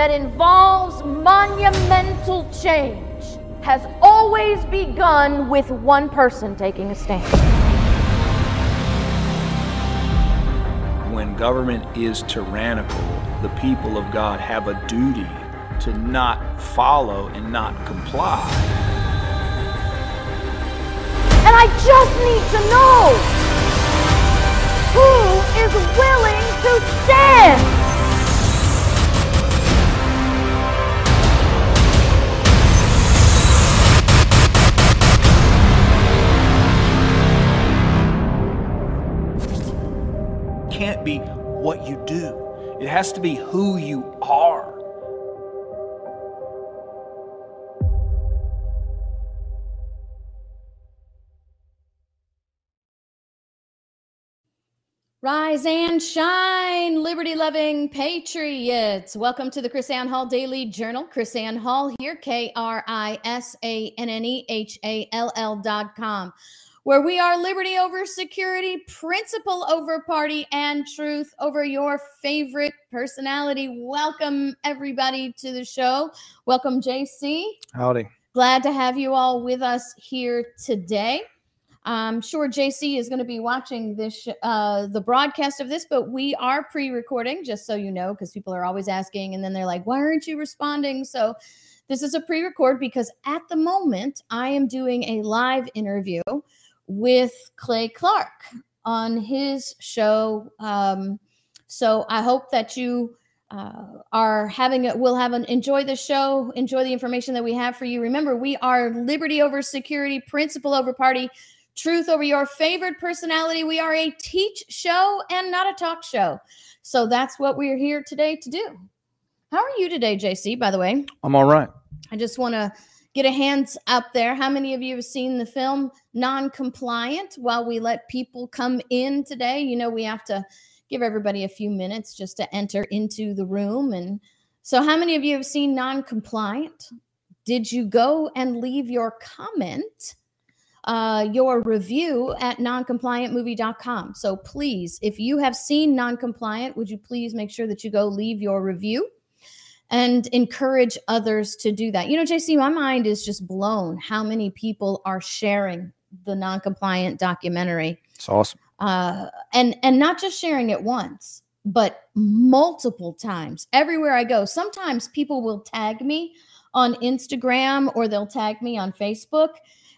that involves monumental change has always begun with one person taking a stand. When government is tyrannical, the people of God have a duty to not follow and not comply. And I just need to know who is willing to stand. Can't be what you do. It has to be who you are. Rise and shine, liberty loving patriots. Welcome to the KrisAnne Hall Daily Journal. KrisAnne Hall here, K R I S A N N E H A L L dot com, where we are liberty over security, principle over party, and truth over your favorite personality. Welcome, everybody, to the show. Welcome, JC. Howdy. Glad to have you all with us here today. I'm sure JC is going to be watching this, uh, the broadcast of this, but we are pre-recording, just so you know, because people are always asking, and then they're like, "Why aren't you responding?" So, this is a pre-record because at the moment I am doing a live interview with Clay Clark on his show. Um, so I hope that you uh, are having it. We'll have an enjoy the show, enjoy the information that we have for you. Remember, we are liberty over security, principle over party truth over your favorite personality. We are a teach show and not a talk show. So that's what we're here today to do. How are you today, JC, by the way? I'm all right. I just want to get a hands up there. How many of you have seen the film Non Compliant while we let people come in today? You know, we have to give everybody a few minutes just to enter into the room. And so, how many of you have seen Non Compliant? Did you go and leave your comment? uh, your review at noncompliantmovie.com. So please, if you have seen Noncompliant, would you please make sure that you go leave your review and encourage others to do that? You know, JC, my mind is just blown how many people are sharing the non-compliant documentary. It's awesome. Uh, and and not just sharing it once, but multiple times everywhere I go. Sometimes people will tag me on Instagram or they'll tag me on Facebook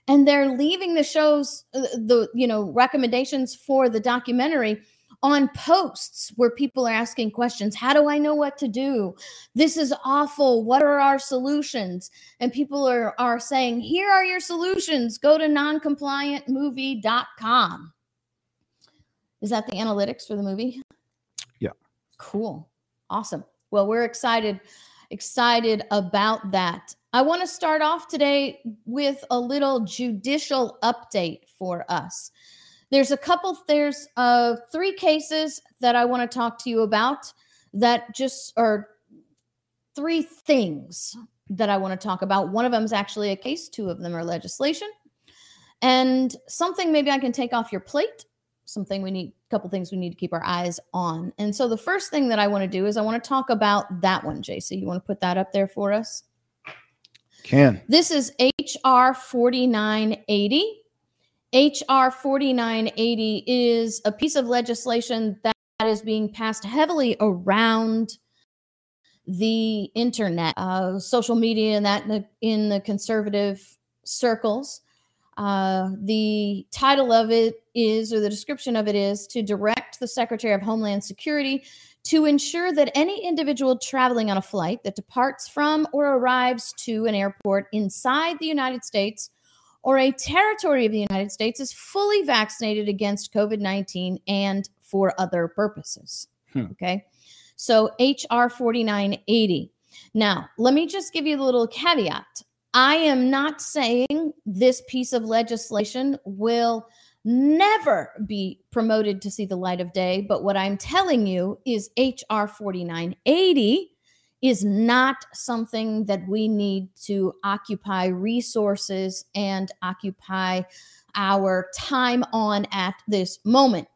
and they're leaving the shows uh, the you know recommendations for the documentary on posts where people are asking questions how do i know what to do? This is awful. What are our solutions? And people are are saying here are your solutions. Go to noncompliantmovie.com is that the analytics for the movie? Yeah. Cool. Awesome. Well we're excited excited about that. I want to start off today with a little judicial update for us. There's a couple, there's uh, three cases that I want to talk to you about that just are three things that I want to talk about. One of them is actually a case, two of them are legislation, and something maybe I can take off your plate. Something we need, a couple things we need to keep our eyes on. And so the first thing that I want to do is I want to talk about that one, JC. You want to put that up there for us? Can. This is HR 4980. HR 4980 is a piece of legislation that is being passed heavily around the internet, uh, social media, and that in the, in the conservative circles. Uh, the title of it is, or the description of it is, to direct the Secretary of Homeland Security to ensure that any individual traveling on a flight that departs from or arrives to an airport inside the United States or a territory of the United States is fully vaccinated against COVID 19 and for other purposes. Hmm. Okay. So, HR 4980. Now, let me just give you a little caveat. I am not saying this piece of legislation will never be promoted to see the light of day. But what I'm telling you is HR 4980 is not something that we need to occupy resources and occupy our time on at this moment.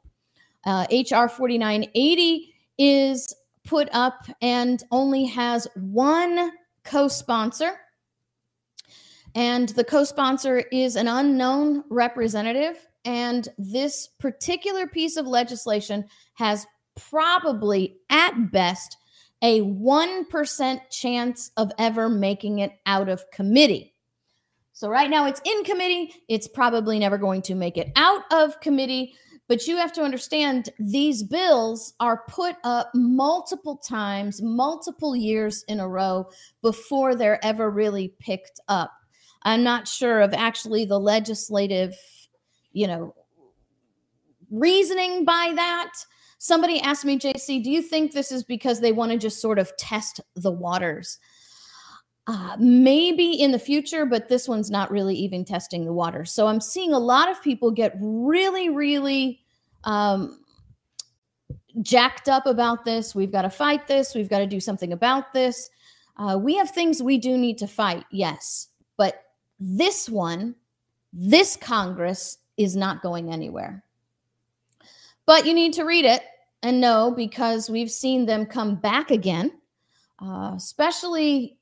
Uh, HR 4980 is put up and only has one co sponsor. And the co sponsor is an unknown representative. And this particular piece of legislation has probably, at best, a 1% chance of ever making it out of committee. So, right now it's in committee. It's probably never going to make it out of committee. But you have to understand these bills are put up multiple times, multiple years in a row before they're ever really picked up. I'm not sure of actually the legislative, you know, reasoning by that. Somebody asked me, JC, do you think this is because they want to just sort of test the waters? Uh, maybe in the future, but this one's not really even testing the water. So I'm seeing a lot of people get really, really um, jacked up about this. We've got to fight this. We've got to do something about this. Uh, we have things we do need to fight, yes. But this one, this Congress is not going anywhere. But you need to read it and know because we've seen them come back again, uh, especially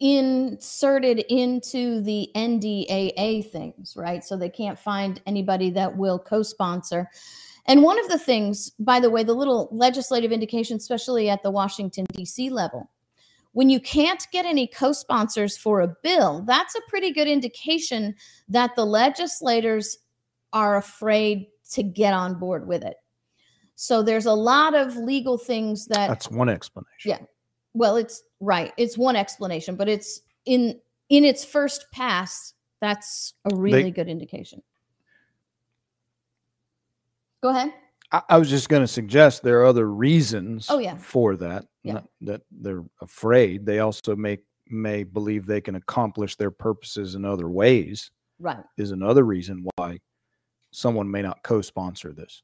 inserted into the NDAA things, right? So they can't find anybody that will co sponsor. And one of the things, by the way, the little legislative indication, especially at the Washington, D.C. level, when you can't get any co sponsors for a bill, that's a pretty good indication that the legislators are afraid to get on board with it. So there's a lot of legal things that. That's one explanation. Yeah. Well, it's right. It's one explanation, but it's in in its first pass. That's a really They- good indication. Go ahead. I, I was just going to suggest there are other reasons Oh, yeah. for that. Yeah. Not that they're afraid. They also may may believe they can accomplish their purposes in other ways. Right. Is another reason why someone may not co-sponsor this.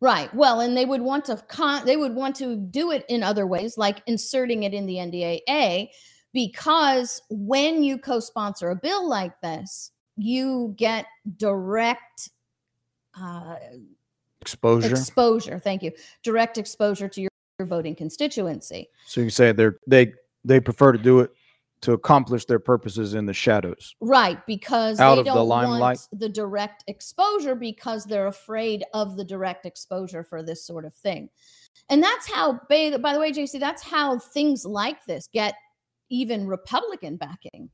Right. Well, and they would want to con- they would want to do it in other ways, like inserting it in the NDAA, because when you co-sponsor a bill like this, you get direct uh, Exposure. exposure. Thank you. Direct exposure to your, your voting constituency. so you say they're they they prefer to do it to accomplish their purposes in the shadows. Right, because Out they of the don't limelight. want the direct exposure because they're afraid of the direct exposure for this sort of thing. And that's how, by by the way, JC, that's how things like this get even Republican backing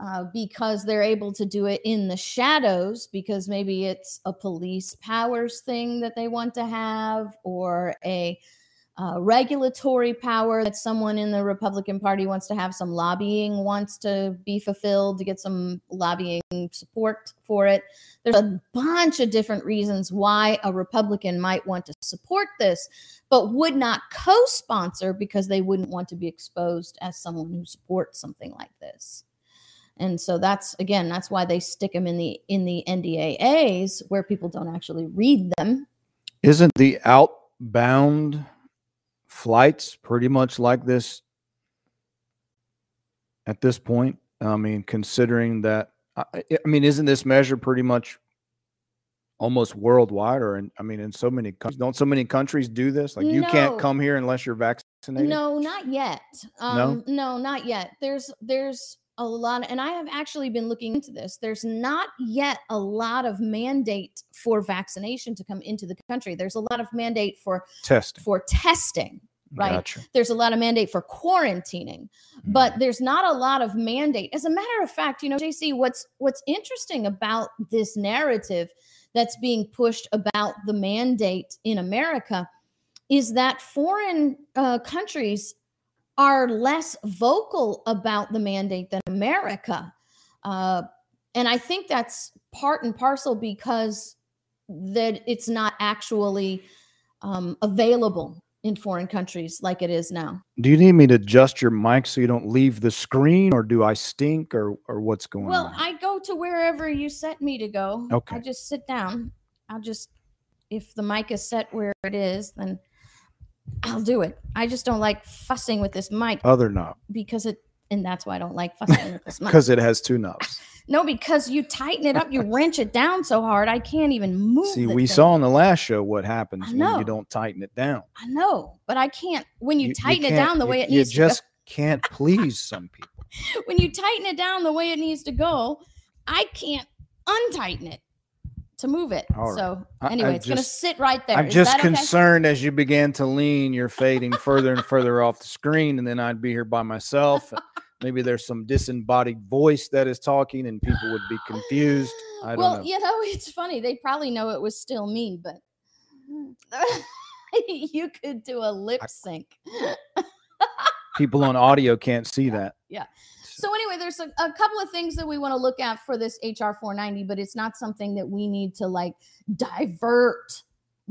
uh, because they're able to do it in the shadows because maybe it's a police powers thing that they want to have or a uh, regulatory power that someone in the Republican Party wants to have, some lobbying wants to be fulfilled to get some lobbying support for it. There's a bunch of different reasons why a Republican might want to support this, but would not co sponsor because they wouldn't want to be exposed as someone who supports something like this. And so that's again, that's why they stick them in the in the NDAAs where people don't actually read them. Isn't the outbound flights pretty much like this at this point? I mean, considering that, I, I mean, isn't this measure pretty much almost worldwide? Or, in, I mean, in so many countries, don't so many countries do this? Like, you No. can't come here unless you're vaccinated? No, not yet. No? Um, no, not yet. There's there's a lot, and I have actually been looking into this. There's not yet a lot of mandate for vaccination to come into the country. There's a lot of mandate for Testing. for testing. Right. Gotcha. There's a lot of mandate for quarantining, Mm. but there's not a lot of mandate. As a matter of fact, you know, JC, what's what's interesting about this narrative that's being pushed about the mandate in America is that foreign uh, countries are less vocal about the mandate than America. Uh, and I think that's part and parcel because that it's not actually um, available in foreign countries like it is now. Do you need me to adjust your mic so you don't leave the screen, or do I stink, or or what's going Well, on? Well, I go to wherever you set me to go. Okay. I just sit down. I'll just, if the mic is set where it is, then I'll do it. I just don't like fussing with this mic Other knob. because it and that's why I don't like fussing with this mic. because it has two knobs. No, because you tighten it up, you wrench it down so hard, I can't even move. See, we thing. saw in the last show what happens when you don't tighten it down. I know, but I can't. When you, tighten it down the you- way it you needs you just can't please some people. when you tighten it down the way it needs to go, I can't untighten it to move it. All right. So I- I anyway, it's gonna sit right there. I'm Is just that okay? concerned as you began to lean, you're fading further and further off the screen, and then I'd be here by myself. Maybe there's some disembodied voice that is talking, and people would be confused. I don't well, know. you know, it's funny. They probably know it was still me, but you could do a lip sync. People on audio can't see that. Yeah. So anyway, there's a, a couple of things that we want to look at for this HR 490, but it's not something that we need to like divert.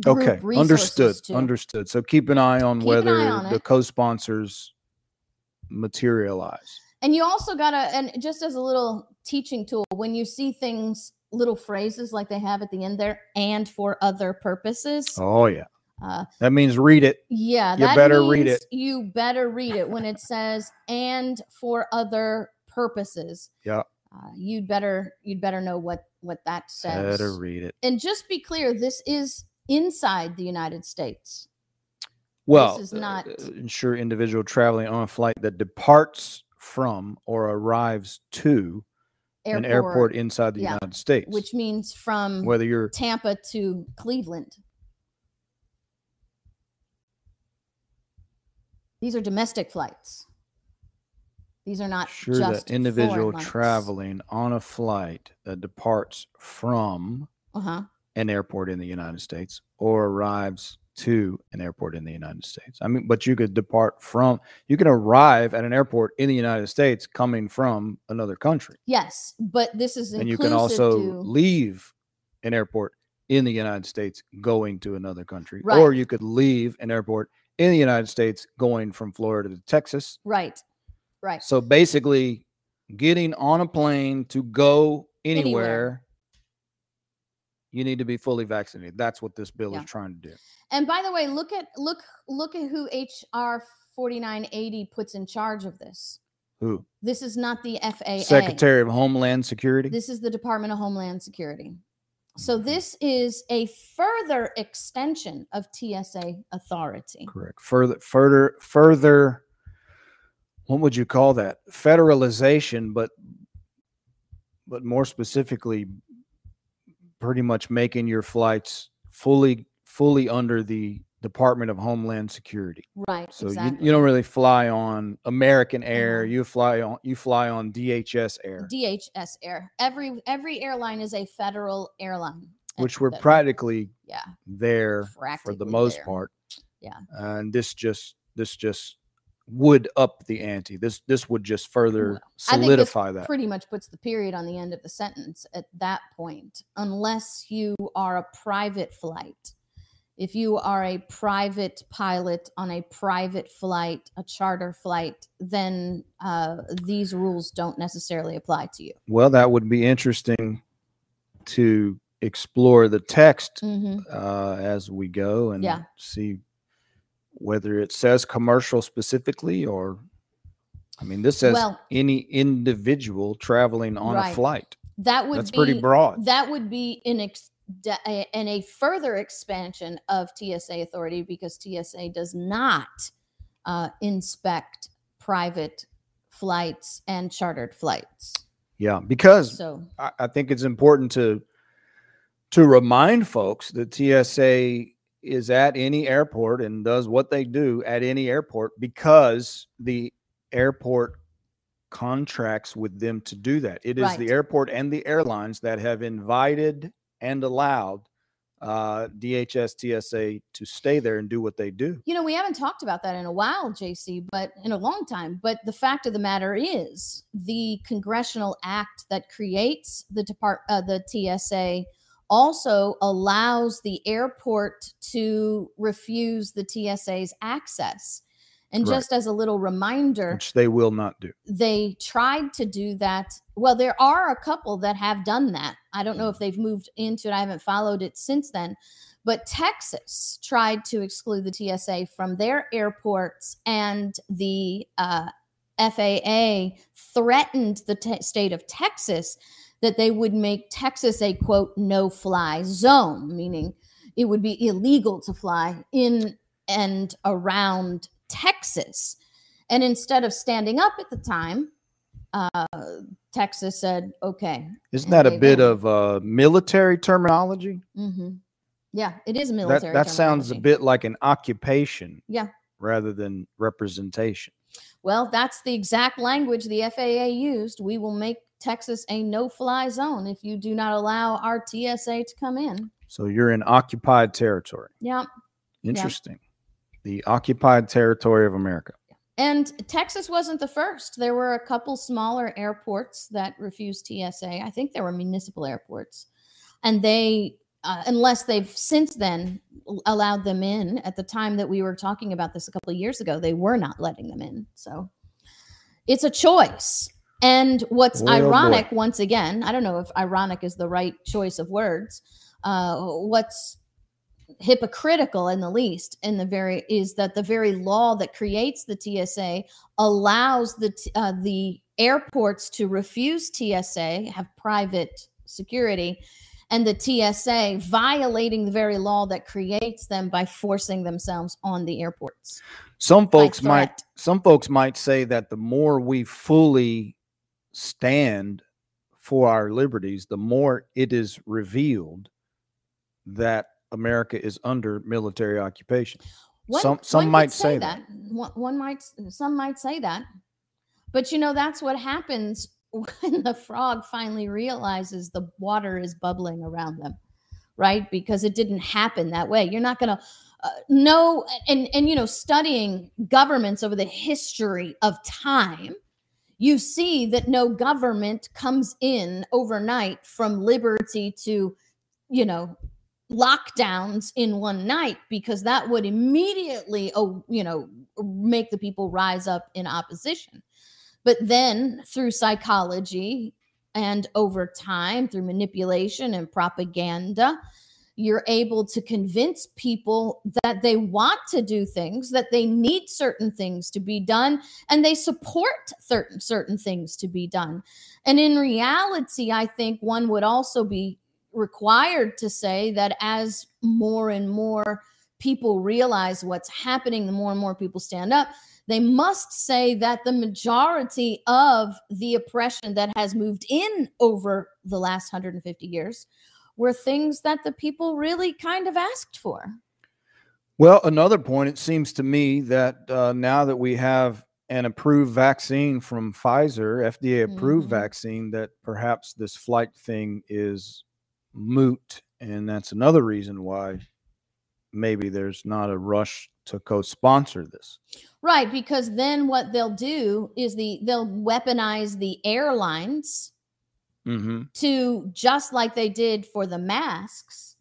Okay, understood. to. Understood. So keep an eye on Keep whether eye on the co-sponsors materialize. And you also gotta, and just as a little teaching tool, when you see things, little phrases like they have at the end there, and for other purposes. Oh yeah, Uh, that means read it. yeah, You that better read it. You better read it when it says and for other purposes. Yeah. Uh, you'd better you'd better know what what that says. Better read it. and just be clear, this is inside the United States. Well, this is uh, not- uh, ensure individual traveling on a flight that departs from or arrives to an airport inside the yeah, United States. which means from whether you're Tampa to Cleveland. These are domestic flights. These are not sure just that individual traveling on a flight that departs from Uh-huh. an airport in the United States or arrives to an airport in the United States. I mean, but you could depart from, you can arrive at an airport in the United States coming from another country. Yes, but this is and you can also to leave an airport in the United States going to another country, Right. or you could leave an airport in the United States going from Florida to Texas. right, right. So basically, getting on a plane to go Anywhere. anywhere, you need to be fully vaccinated. That's what this bill Yeah. is trying to do. And by the way, look at look look at who HR 4980 puts in charge of this. Who? This is not the FAA. Secretary of Homeland Security. This is the Department of Homeland Security. So this is a further extension of TSA authority. Correct. Further, further, further. What would you call that? Federalization, but but more specifically, pretty much making your flights fully fully under the Department of Homeland Security. Right. So exactly. you, you don't really fly on American Air. Mhm. You fly on you fly on DHS Air, DHS Air. Every every airline is a federal airline. which we're practically yeah there for the most there. part. Yeah. And this just this just would up the ante. This this would just further Well, I think this solidify that. pretty much puts the period on the end of the sentence at that point, unless you are a private flight. If you are a private pilot on a private flight, a charter flight, then uh, these rules don't necessarily apply to you. Well, that would be interesting to explore the text hmm uh, as we go and Yeah. see whether it says commercial specifically or I mean this says Well- any individual traveling on Right. a flight. That would That's be pretty broad. That would be an ex- da- a- and a further expansion of TSA authority because TSA does not uh, inspect private flights and chartered flights. yeah, because So I, I think it's important to to remind folks that TSA is at any airport and does what they do at any airport because the airport contracts with them to do that. It is Right. the airport and the airlines that have invited and allowed uh, DHS TSA to stay there and do what they do. You know, we haven't talked about that in a while, JC, but in a long time. But the fact of the matter is, the congressional act that creates the depart uh, the TSA also allows the airport to refuse the TSA's access. And Right. just as a little reminder, Which they will not do. they tried to do that. Well, there are a couple that have done that. I don't know if they've moved into it. I haven't followed it since then. But Texas tried to exclude the TSA from their airports and the uh, FAA threatened the te- state of Texas that they would make Texas a quote no fly zone, meaning it would be illegal to fly in and around Texas. And instead of standing up at the time, uh, Texas said, okay. Isn't that a bit of uh, military terminology? hmm Yeah, it is a That, military. that sounds a bit like an occupation Yeah. rather than representation. Well, that's the exact language the FAA used. We will make Texas a no fly zone if you do not allow our TSA to come in. So you're in occupied territory. Yeah. Interesting. The occupied territory of America. And Texas wasn't the first. There were a couple smaller airports that refused TSA. I think there were municipal airports. And they, uh, unless they've since then allowed them in, at the time that we were talking about this a couple of years ago, they were not letting them in. So it's a choice. And what's Boy, oh ironic, once again, I don't know if ironic is the right choice of words. Uh, what's hypocritical in the least in the very is that the very law that creates the TSA allows the uh, the airports to refuse TSA have private security and the TSA violating the very law that creates them by forcing themselves on the airports. Some folks might some folks might say that the more we fully stand for our liberties, the more it is revealed that America is under military occupation. One, Some- some one might say that. One, one might some might say that. But you know that's what happens when the frog finally realizes the water is bubbling around them, right? Because it didn't happen that way. You're not going to uh, know and and you know studying governments over the history of time you see that no government comes in overnight from liberty to you know lockdowns in one night because that would immediately oh you know make the people rise up in opposition. But then through psychology and over time through manipulation and propaganda you're able to convince people that they want to do things that they need certain things to be done and they support certain certain things to be done. And in reality i think one would also be required to say that as more and more people realize what's happening the more and more people stand up they must say that the majority of the oppression that has moved in over the last 150 years were things that the people really kind of asked for. Well, another point, it seems to me that uh, now that we have an approved vaccine from Pfizer, FDA approved Mhm. vaccine, that perhaps this flight thing is moot. And that's another reason why maybe there's not a rush to co sponsor this. Right, because then what they'll do is the they'll weaponize the airlines Mm-hmm. to just like they did for the masks,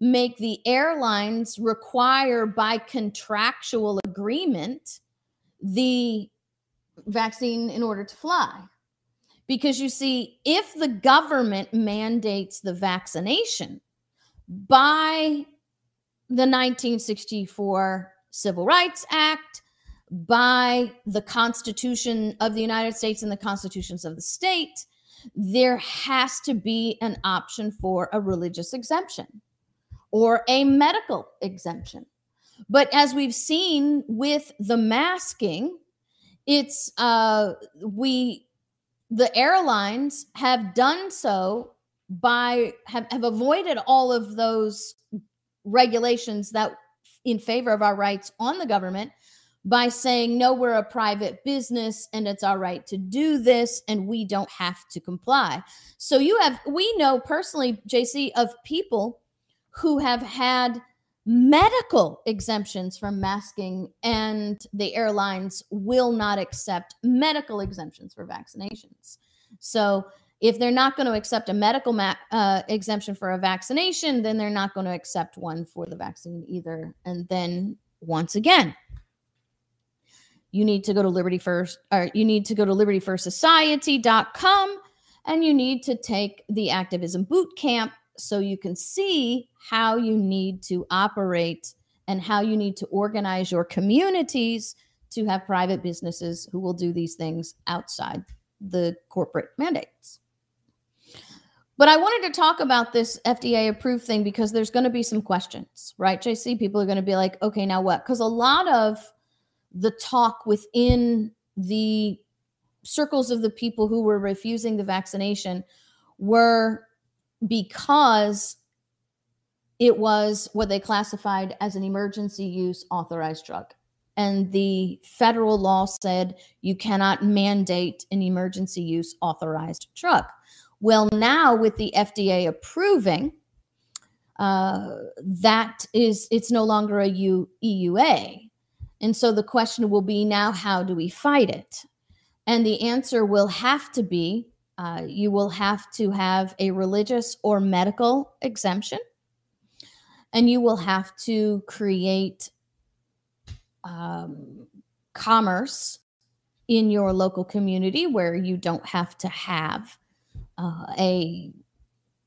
make the airlines require by contractual agreement the vaccine in order to fly. Because you see, if the government mandates the vaccination by the 1964 Civil Rights Act, by the Constitution of the United States and the constitutions of the state, there has to be an option for a religious exemption or a medical exemption. But as we've seen with the masking, it's uh, we the airlines have done so by have, have avoided all of those regulations that in favor of our rights on the government by saying no we're a private business and it's our right to do this and we don't have to comply. So you have we know personally jc of people who have had medical exemptions from masking and the airlines will not accept medical exemptions for vaccinations. So if they're not going to accept a medical ma- uh, exemption for a vaccination then they're not going to accept one for the vaccine either. And then once again you need to go to liberty first or you need to go to libertyfirstsociety.com and you need to take the activism boot camp so you can see how you need to operate and how you need to organize your communities to have private businesses who will do these things outside the corporate mandates. But I wanted to talk about this FDA approved thing because there's going to be some questions, right, JC? People are going to be like, okay, now what? Because a lot of the talk within the circles of the people who were refusing the vaccination were because it was what they classified as an emergency use authorized drug. And the federal law said you cannot mandate an emergency use authorized drug. Well, now with the FDA approving, uh, that is, it's no longer a U, EUA. And so the question will be now, how do we fight it? And the answer will have to be uh, you will have to have a religious or medical exemption, and you will have to create um, commerce in your local community where you don't have to have uh, a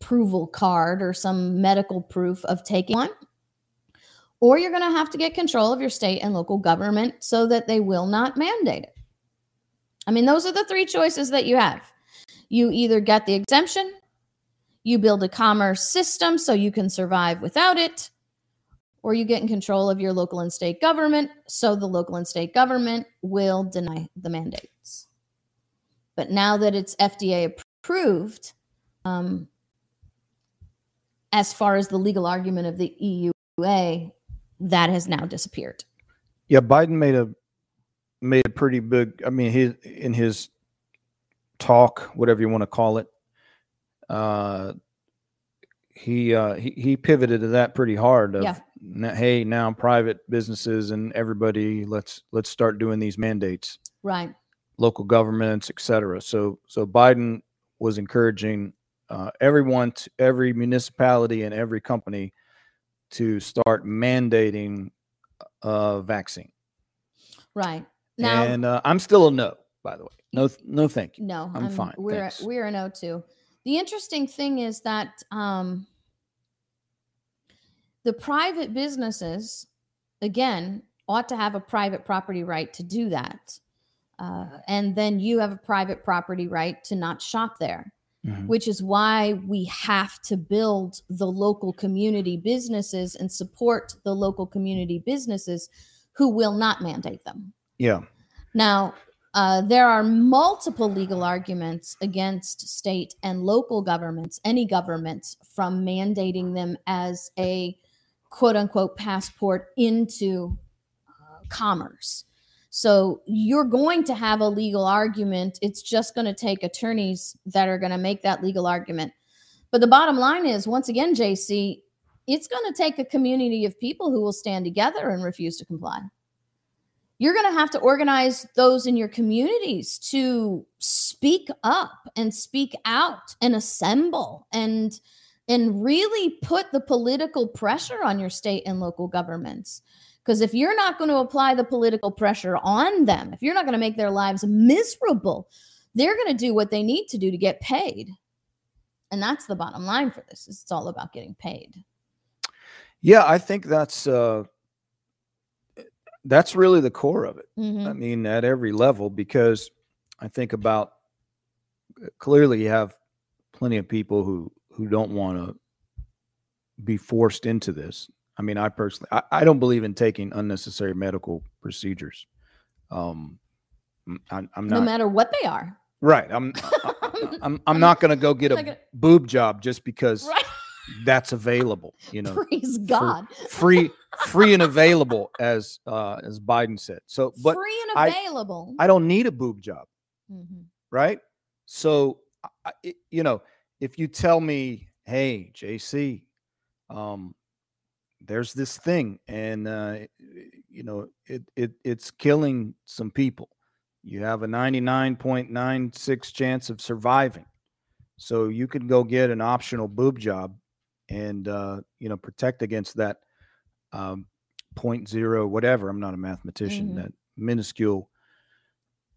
approval card or some medical proof of taking one. Or you're going to have to get control of your state and local government so that they will not mandate it. I mean, those are the three choices that you have. You either get the exemption, you build a commerce system so you can survive without it, or you get in control of your local and state government so the local and state government will deny the mandates. But now that it's FDA approved, um, as far as the legal argument of the EUA, that has now disappeared. Yeah, Biden made a made a pretty big. I mean, he in his talk, whatever you want to call it, uh, he uh, he he pivoted to that pretty hard. Of, Yeah. "N- hey, now private businesses and everybody, let's let's start doing these mandates, Right. local governments, etc. So so Biden was encouraging uh, everyone, to, every municipality and every company to start mandating a vaccine. Right. Now, and uh, I'm still a no, by the way. No, no, thank you. no, I'm fine, We're thanks. we're a no too. The interesting thing is that um, the private businesses, again, ought to have a private property right to do that, uh, and then you have a private property right to not shop there. Mhm. Which is why we have to build the local community businesses and support the local community businesses who will not mandate them. Yeah. Now, uh, there are multiple legal arguments against state and local governments, any governments, from mandating them as a quote unquote passport into uh, commerce. So you're going to have a legal argument. It's just going to take attorneys that are going to make that legal argument. But the bottom line is, once again, JC, it's going to take a community of people who will stand together and refuse to comply you're going to have to organize those in your communities to speak up and speak out and assemble and and really put the political pressure on your state and local governments. Because if you're not going to apply the political pressure on them if you're not going to make their lives miserable they're going to do what they need to do to get paid. And that's the bottom line for this it's all about getting paid. Yeah, I think that's uh that's really the core of it. Mhm. I mean, at every level, because I think about uh, clearly you have plenty of people who who don't want to be forced into this. I mean, I personally, I, I don't believe in taking unnecessary medical procedures. Um, m- I, am not, no matter what they are right. I'm I- I'm I'm not going to go get a gonna- boob job just because right that's available. You know, praise god free free and available as uh as Biden said. So but free and available. I don't need a boob job, Mhm. right? So I- I, you know, if you tell me, "Hey, JC, um there's this thing and uh you know, it it it's killing some people. You have a 99.96 chance of surviving. So you could go get an optional boob job and uh, you know, protect against that um point zero whatever. I'm not a mathematician, Mhm. that minuscule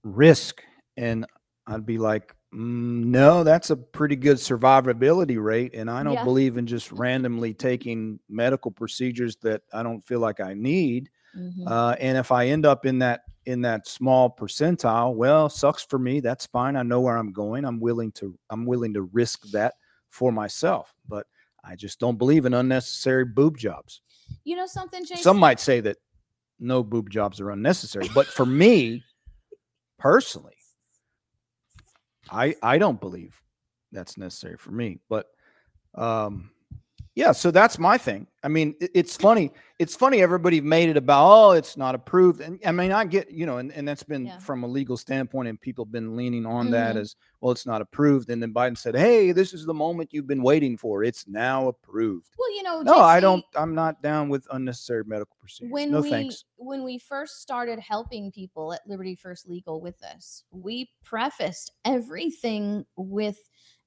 risk. And I'd be like, "Mm, no, that's a pretty good survivability rate. And I don't Yeah. believe in just randomly taking medical procedures that I don't feel like I need Mhm. Uh, and if I end up in that in that small percentile, well, sucks for me. That's fine. I know where I'm going. I'm willing to I'm willing to risk that for myself. But I just don't believe in unnecessary boob jobs. you know something, Jason? Some might say that no boob jobs are unnecessary, but for me personally, I I don't believe that's necessary for me. But um yeah, so that's my thing. I mean, it's funny. It's funny everybody made it about oh, it's not approved. And I mean, I get, you know, and, and that's been Yeah. from a legal standpoint, and people have been leaning on that Mhm. as well, it's not approved. And then Biden said, Hey, this is the moment you've been waiting for. It's now approved. well, you know, No, I don't. I'm not down with unnecessary medical procedures. when no we thanks. when we first started helping people at Liberty First Legal with this, we prefaced everything with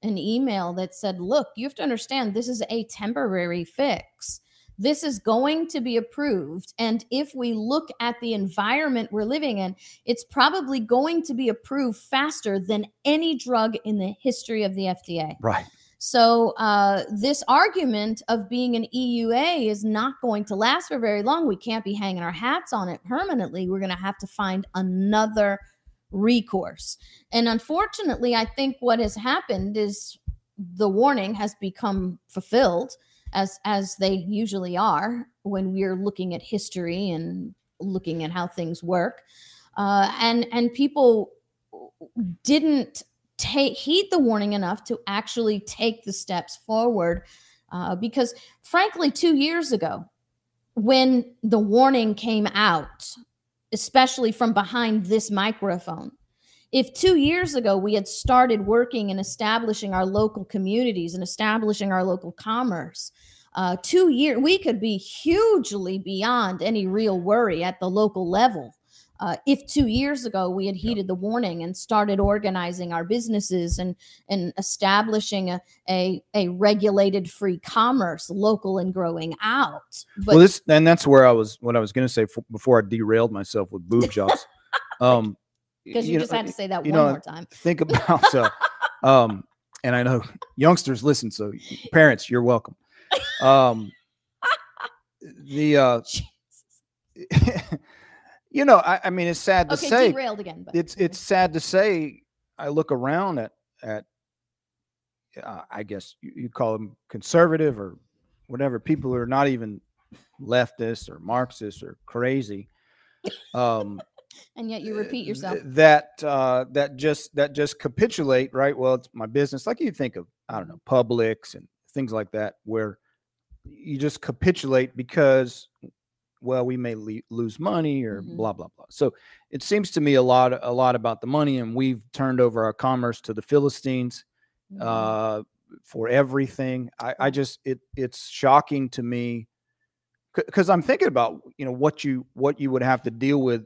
an email that said, "Look, you have to understand this is a temporary fix. This is going to be approved, and if we look at the environment we're living in, it's probably going to be approved faster than any drug in the history of the FDA." Right. So uh, this argument of being an EUA is not going to last for very long. We can't be hanging our hats on it permanently. We're going to have to find another recourse. And unfortunately, I think what has happened is the warning has become fulfilled as as they usually are when we're looking at history and looking at how things work. Uh, and and people didn't take heed the warning enough to actually take the steps forward uh, because frankly two years ago when the warning came out especially from behind this microphone. If two years ago we had started working and establishing our local communities and establishing our local commerce uh, two year we could be hugely beyond any real worry at the local level uh, if two years ago we had heeded the warning and started organizing our businesses and and establishing a a, a regulated free commerce local and growing out but well, this and that's where I was. What I was going to say before I derailed myself with boob jobs. Um, because you, know, just had to say that you one know, more time think about so, um and i know youngsters listen so parents you're welcome um the uh you know I, I mean it's sad to okay say derailed again but it's it's sad to say i look around at at uh, i guess you, you call them conservative or whatever people who are not even leftist or marxist or crazy um and yet you repeat th- yourself. that uh that just that just capitulate right? Well it's my business. Like you think of i don't know publix and things like that where you just capitulate because well we may le- lose money or Mhm. blah blah blah. So it seems to me a lot a lot about the money and we've turned over our commerce to the philistines Mhm. uh for everything. I i just it it's shocking to me because i'm thinking about you know what you what you would have to deal with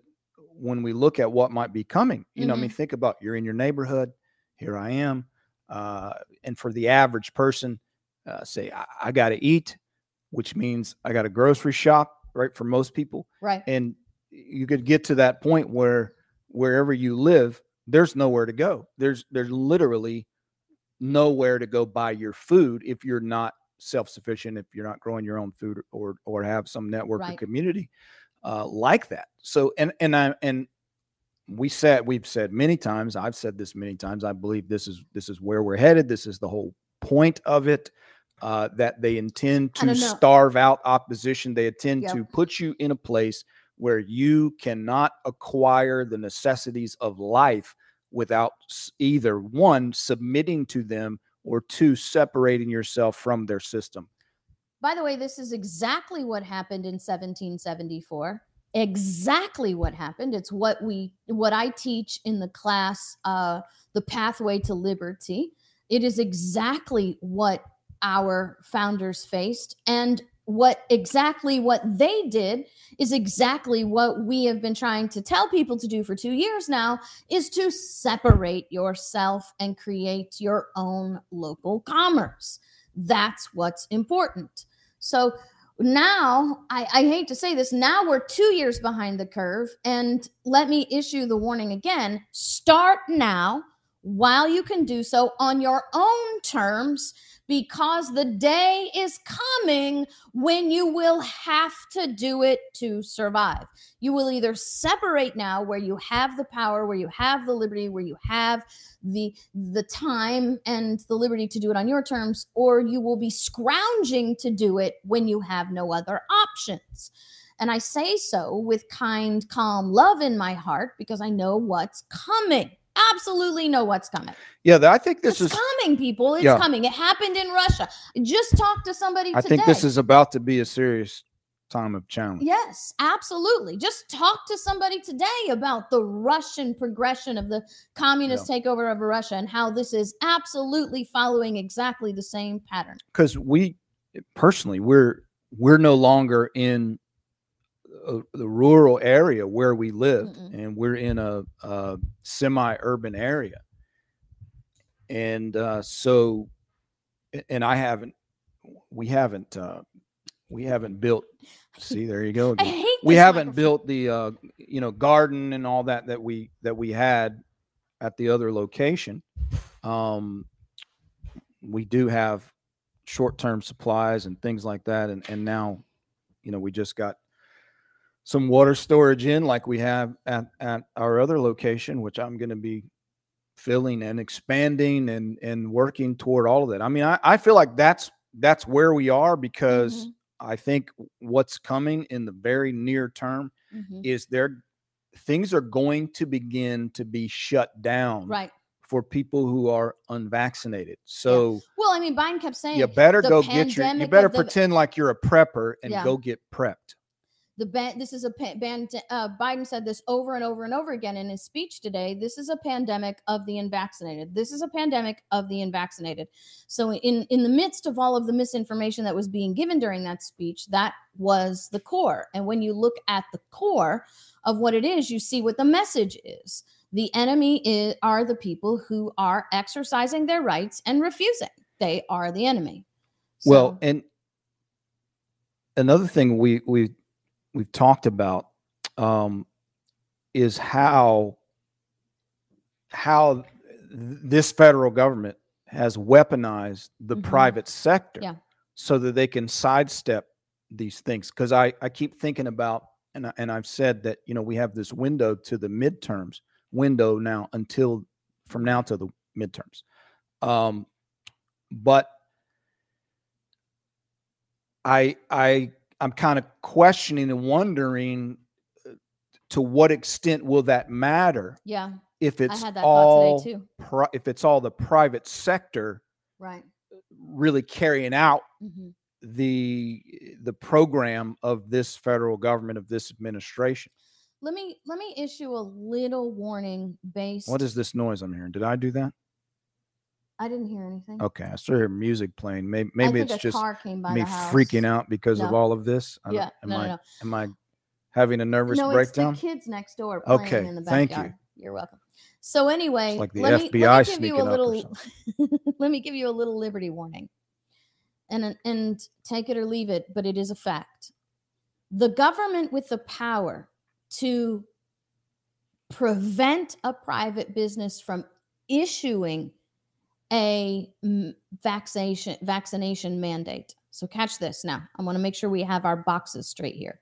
when we look at what might be coming. You know i mean think about you're in your neighborhood here i am uh and for the average person uh, say i, I got to eat which means i got a grocery shop right for most people. Right. And you could get to that point where wherever you live there's nowhere to go. There's there's literally nowhere to go buy your food if you're not self-sufficient if you're not growing your own food or or have some network or community uh, like that. So and and i and we said we've said many times i've said this many times i believe this is this is where we're headed this is the whole point of it uh, that they intend to starve out opposition they intend Yep. to put you in a place where you cannot acquire the necessities of life without either one submitting to them or two separating yourself from their system By the way, this is exactly what happened in 1774. Exactly what happened. It's what we what I teach in the class uh The Pathway to Liberty. It is exactly what our founders faced and what exactly what they did is exactly what we have been trying to tell people to do for 2 years now is to separate yourself and create your own local commerce. That's what's important. So now, I, I hate to say this, now we're two years behind the curve. And let me issue the warning again start now while you can do so on your own terms because the day is coming when you will have to do it to survive. You will either separate now where you have the power, where you have the liberty, where you have the the time and the liberty to do it on your terms or you will be scrounging to do it when you have no other options. And I say so with kind, calm love in my heart because I know what's coming absolutely know what's coming. Yeah, I think this it's is. coming, people. It's Yeah. coming. It happened in Russia. Just talk to somebody I today. think this is about to be a serious time of challenge. Yes, absolutely. Just talk to somebody today about the Russian progression of the communist takeover of Russia and how this is absolutely following exactly the same pattern. because we personally we're we're no longer in a, the rural area where we live, Mm-mm. and we're in a, a semi-urban area and uh, so and i haven't we haven't uh, we haven't built see there you go again. we haven't microphone. built the uh, you know garden and all that that we that we had at the other location um we do have short-term supplies and things like that and and now you know we just got some water storage in like we have at at our other location which i'm going to be filling and expanding and and working toward all of that i mean i, I feel like that's that's where we are because Mhm, I think what's coming in the very near term mhm. is there things are going to begin to be shut down Right. for people who are unvaccinated. So Well, I mean, Biden kept saying you better go get your you better the- pretend like you're a prepper and Yeah. go get prepped. The this is a uh, Biden said this over and over and over again in his speech today. This is a pandemic of the unvaccinated. This is a pandemic of the unvaccinated. So in in the midst of all of the misinformation that was being given during that speech, that was the core. And when you look at the core of what it is, you see what the message is. The enemy is, are the people who are exercising their rights and refusing. They are the enemy. Well, and another thing we we we've talked about um, is how how this federal government has weaponized the Mhm. private sector Yeah. so that they can sidestep these things. Because I I keep thinking about and I, and I've said that you know we have this window to the midterms window now until from now to the midterms, um, but I I I'm kind of questioning and wondering to what extent will that matter yeah, if I it's had that all today too. pri- if it's all the private sector Right. really carrying out hmm the the program of this federal government of this administration. Let me let me issue a little warning based. What is this noise I'm hearing? Did I do that? I didn't hear anything. Okay, I still hear music playing. Maybe maybe it's just car came by me the house. freaking out because of No. all of this. I don't- Yeah, am no, I no, no. am I having a nervous no, breakdown? it's the kids next door playing Okay, in the thank you. backyard. You're welcome. So anyway, like the let me, let me give you a or little. let me give you a little liberty warning, and and take it or leave it, but it is a fact. The government with the power to prevent a private business from issuing a vaccination vaccination mandate. So catch this now. I want to make sure we have our boxes straight here.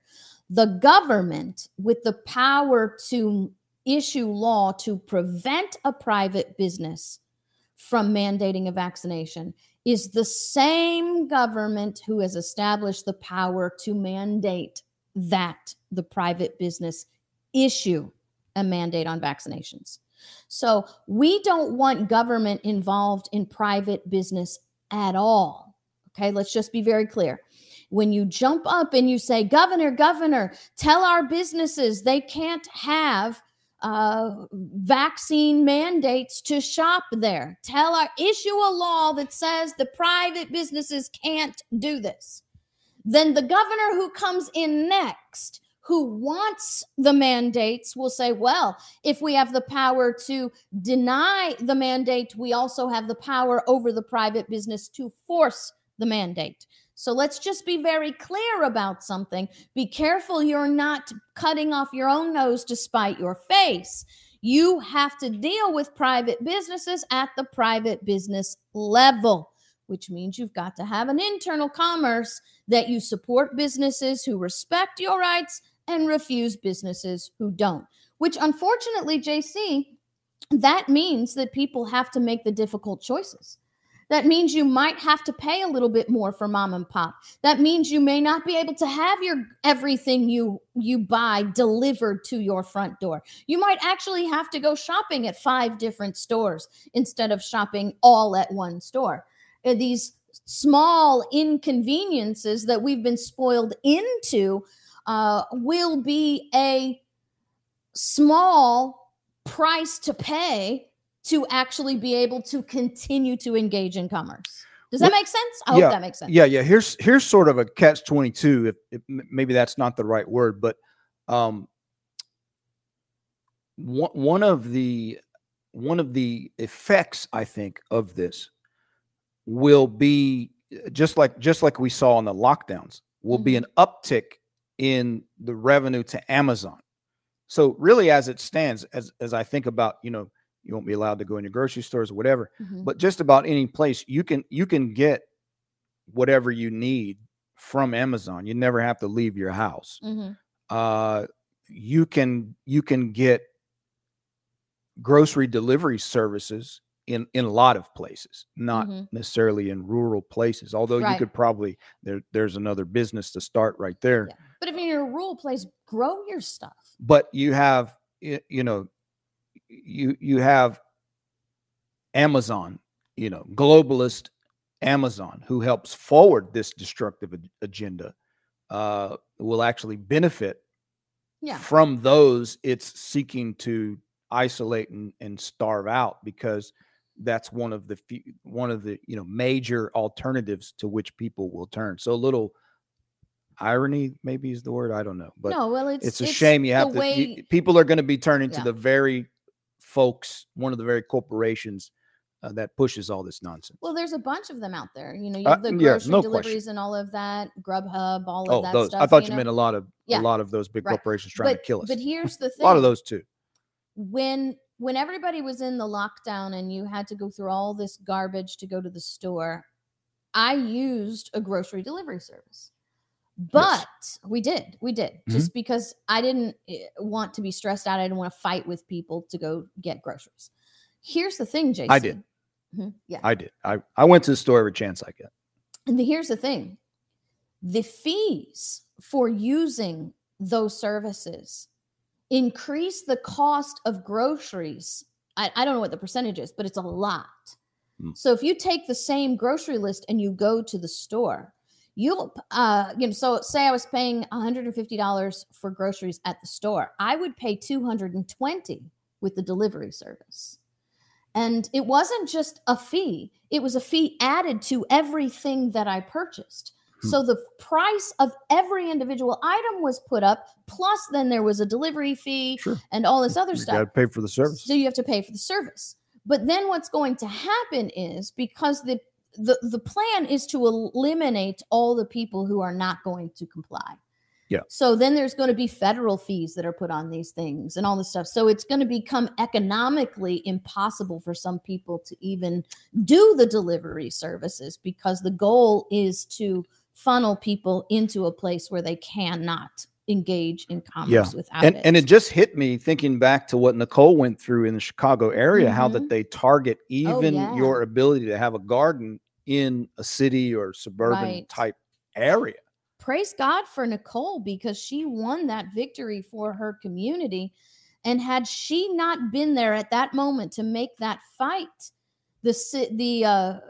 The government with the power to issue law to prevent a private business from mandating a vaccination is the same government who has established the power to mandate that the private business issue a mandate on vaccinations. So we don't want government involved in private business at all. Okay, let's just be very clear. When you jump up and you say, Governor, Governor, tell our businesses they can't have uh, vaccine mandates to shop there. Tell our issue a law that says the private businesses can't do this. Then the governor who comes in next, who wants the mandates, will say, well, if we have the power to deny the mandate, we also have the power over the private business to force the mandate. So let's just be very clear about something. Be careful you're not cutting off your own nose to spite your face. You have to deal with private businesses at the private business level, which means you've got to have an internal commerce that you support businesses who respect your rights and refuse businesses who don't. Which unfortunately, JC, that means that people have to make the difficult choices. That means you might have to pay a little bit more for mom and pop. That means you may not be able to have your everything you you buy delivered to your front door. You might actually have to go shopping at five different stores instead of shopping all at one store. These small inconveniences that we've been spoiled into uh, will be a small price to pay to actually be able to continue to engage in commerce. Does that make sense? I hope yeah, that makes sense. Yeah, yeah. Here's here's sort of a catch twenty two. If, if maybe that's not the right word, but um, one one of the one of the effects I think of this will be just like just like we saw in the lockdowns will be an uptick in the revenue to Amazon. So really, as it stands, as as I think about, you know, you won't be allowed to go in your grocery stores or whatever Mhm. but just about any place you can you can get whatever you need from Amazon. You never have to leave your house. Mhm. Uh, you can you can get grocery delivery services in in a lot of places, not Mhm. necessarily in rural places. Although you could probably there there's another business to start right there. Yeah. But if you're in a rural place, grow your stuff. but you have you know you you have amazon you know globalist amazon who helps forward this destructive ag- agenda uh will actually benefit Yeah. from those it's seeking to isolate and, and starve out because that's one of the few, one of the you know major alternatives to which people will turn so a little irony maybe is the word i don't know but no, well, it's it's, a shame you have to way, you- people are going to be turning to the very folks one of the very corporations uh, that pushes all this nonsense Well, there's a bunch of them out there. You know, you Uh, have the yeah, grocery no question. deliveries and all of that, Grubhub, all of oh that those stuff. i thought you, know? meant a lot of Yeah. a lot of those big Right. corporations trying but, to kill us But here's the thing a lot of those too when when everybody was in the lockdown and you had to go through all this garbage to go to the store, I used a grocery delivery service. But we did, we did, Mm-hmm. just because I didn't eh, want to be stressed out. I didn't want to fight with people to go get groceries. Here's the thing, Jason. I did. Mhm, Yeah. i did i i went to the store every chance i get And the, here's the thing the fees for using those services increase the cost of groceries. I, I don't know what the percentage is, but it's a lot. Mm. So if you take the same grocery list and you go to the store, you'll, uh, you know, so say I was paying $150 for groceries at the store, I would pay 220 with the delivery service. And it wasn't just a fee, it was a fee added to everything that I purchased. Hmm. So the price of every individual item was put up, plus then there was a delivery fee sure and all this other you stuff. got to pay for the service So you have to pay for the service. But then what's going to happen is because the the, the plan is to eliminate all the people who are not going to comply. Yeah. So then there's going to be federal fees that are put on these things and all this stuff. So it's going to become economically impossible for some people to even do the delivery services because the goal is to funnel people into a place where they cannot engage in commerce without and it. and it just hit me thinking back to what Nicole went through in the Chicago area, how Mhm. that they target even yeah. your ability to have a garden in a city or suburban Right. type area. praise God for Nicole because she won that victory for her community. And had she not been there at that moment to make that fight, the the uh,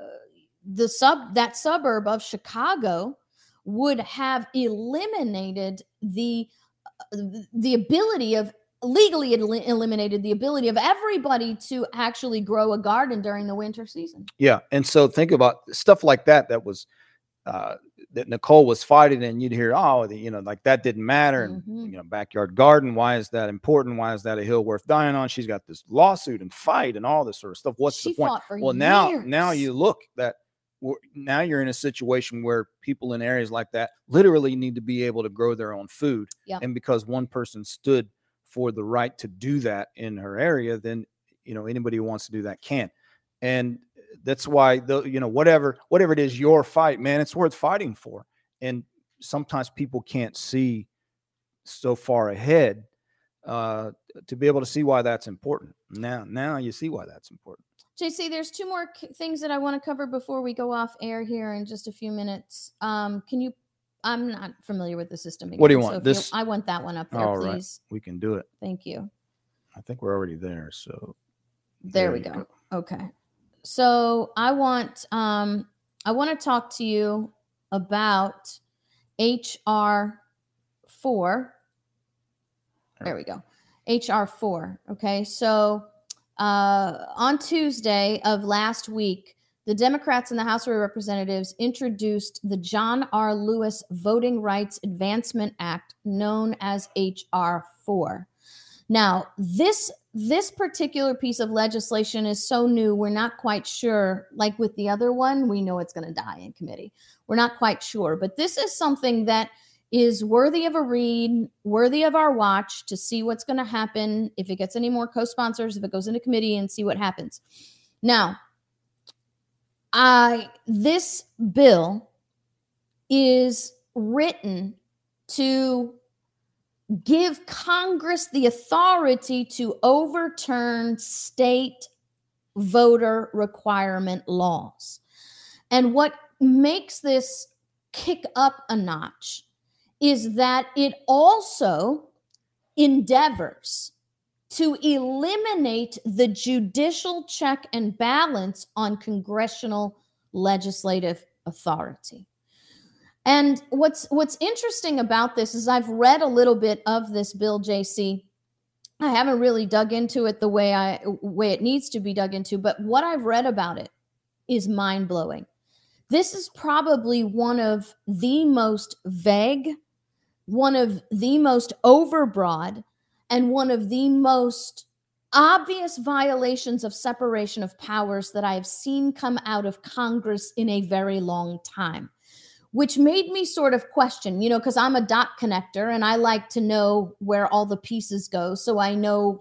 the sub that suburb of Chicago would have eliminated the uh, the ability of legally el- eliminated the ability of everybody to actually grow a garden during the winter season. Yeah, and so think about stuff like that. That was uh, that Nicole was fighting, and you'd hear, oh, the, you know, like that didn't matter, and Mhm. you know, backyard garden. Why is that important? Why is that a hill worth dying on? She's got this lawsuit and fight and all this sort of stuff. What's she the point? Well, now now you look that now you're in a situation where people in areas like that literally need to be able to grow their own food. Yep. And because one person stood for the right to do that in her area, then you know anybody who wants to do that can. And that's why the you know whatever whatever it is your fight, man, it's worth fighting for. And sometimes people can't see so far ahead uh, to be able to see why that's important. Now, now you see why that's important. JC, there's two more k- things that I want to cover before we go off air here in just a few minutes. Um, can you? I'm not familiar with the system. What do you again, want? you- This- I want that one up there, All right. please. We can do it. Thank you. I think we're already there. So There, we you go. Okay. So I want um I want to talk to you about HR 4. There we go. HR 4. Okay. So uh on Tuesday of last week, the Democrats in the House of Representatives introduced the John R. Lewis Voting Rights Advancement Act, known as HR 4. Now, this this particular piece of legislation is so new, we're not quite sure. Like with the other one, we know it's going to die in committee. We're not quite sure, but this is something that is worthy of a read, worthy of our watch to see what's going to happen if it gets any more co-sponsors, if it goes into committee and see what happens. Now, I this bill is written to give Congress the authority to overturn state voter requirement laws. And what makes this kick up a notch is that it also endeavors to eliminate the judicial check and balance on congressional legislative authority. And what's what's interesting about this is I've read a little bit of this bill, JC. I haven't really dug into it the way I way it needs to be dug into, but what I've read about it is mind blowing. This is probably one of the most vague, one of the most overbroad, and one of the most obvious violations of separation of powers that I have seen come out of Congress in a very long time which made me sort of question, you know, because I'm a dot connector and I like to know where all the pieces go. So I know,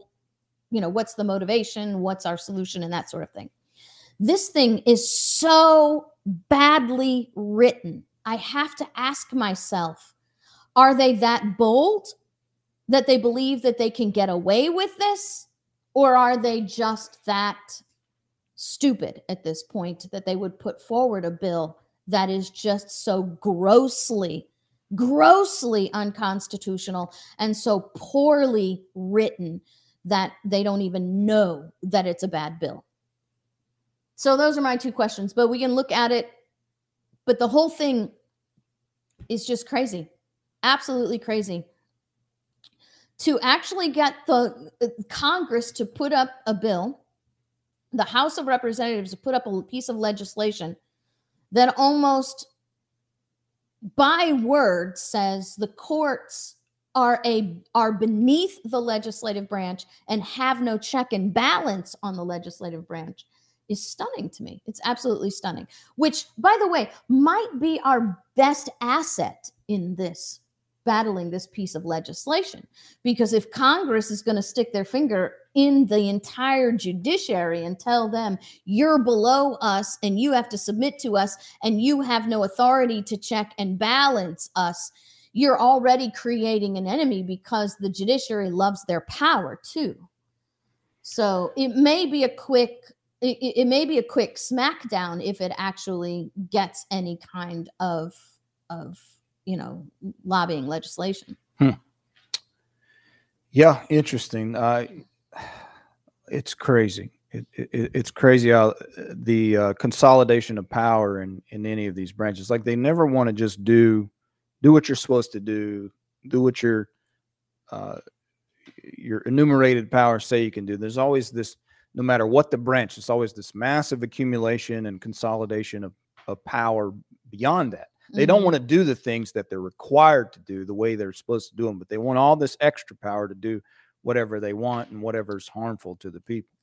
you know, what's the motivation, what's our solution, and that sort of thing. This thing is so badly written. I have to ask myself are they that bold that they believe that they can get away with this? Or are they just that stupid at this point that they would put forward a bill that is just so grossly, grossly unconstitutional and so poorly written that they don't even know that it's a bad bill. So, those are my two questions, but we can look at it. But the whole thing is just crazy, absolutely crazy. To actually get the uh, Congress to put up a bill, the House of Representatives to put up a piece of legislation that almost by word says the courts are a are beneath the legislative branch and have no check and balance on the legislative branch is stunning to me. It's absolutely stunning. Which by the way might be our best asset in this battling this piece of legislation because if Congress is going to stick their finger in the entire judiciary and tell them you're below us and you have to submit to us and you have no authority to check and balance us, you're already creating an enemy because the judiciary loves their power too. So it may be a quick it, it may be a quick smackdown if it actually gets any kind of of you know lobbying legislation. Yeah, interesting. Uh, it's crazy. It, it, it's crazy how uh, the uh, consolidation of power in, in any of these branches. Like they never want to just do do what you're supposed to do, do what your uh, your enumerated powers say you can do. There's always this, no matter what the branch, it's always this massive accumulation and consolidation of, of power beyond that. They don't Mhm. want to do the things that they're required to do the way they're supposed to do them, but they want all this extra power to do whatever they want and whatever's harmful to the people.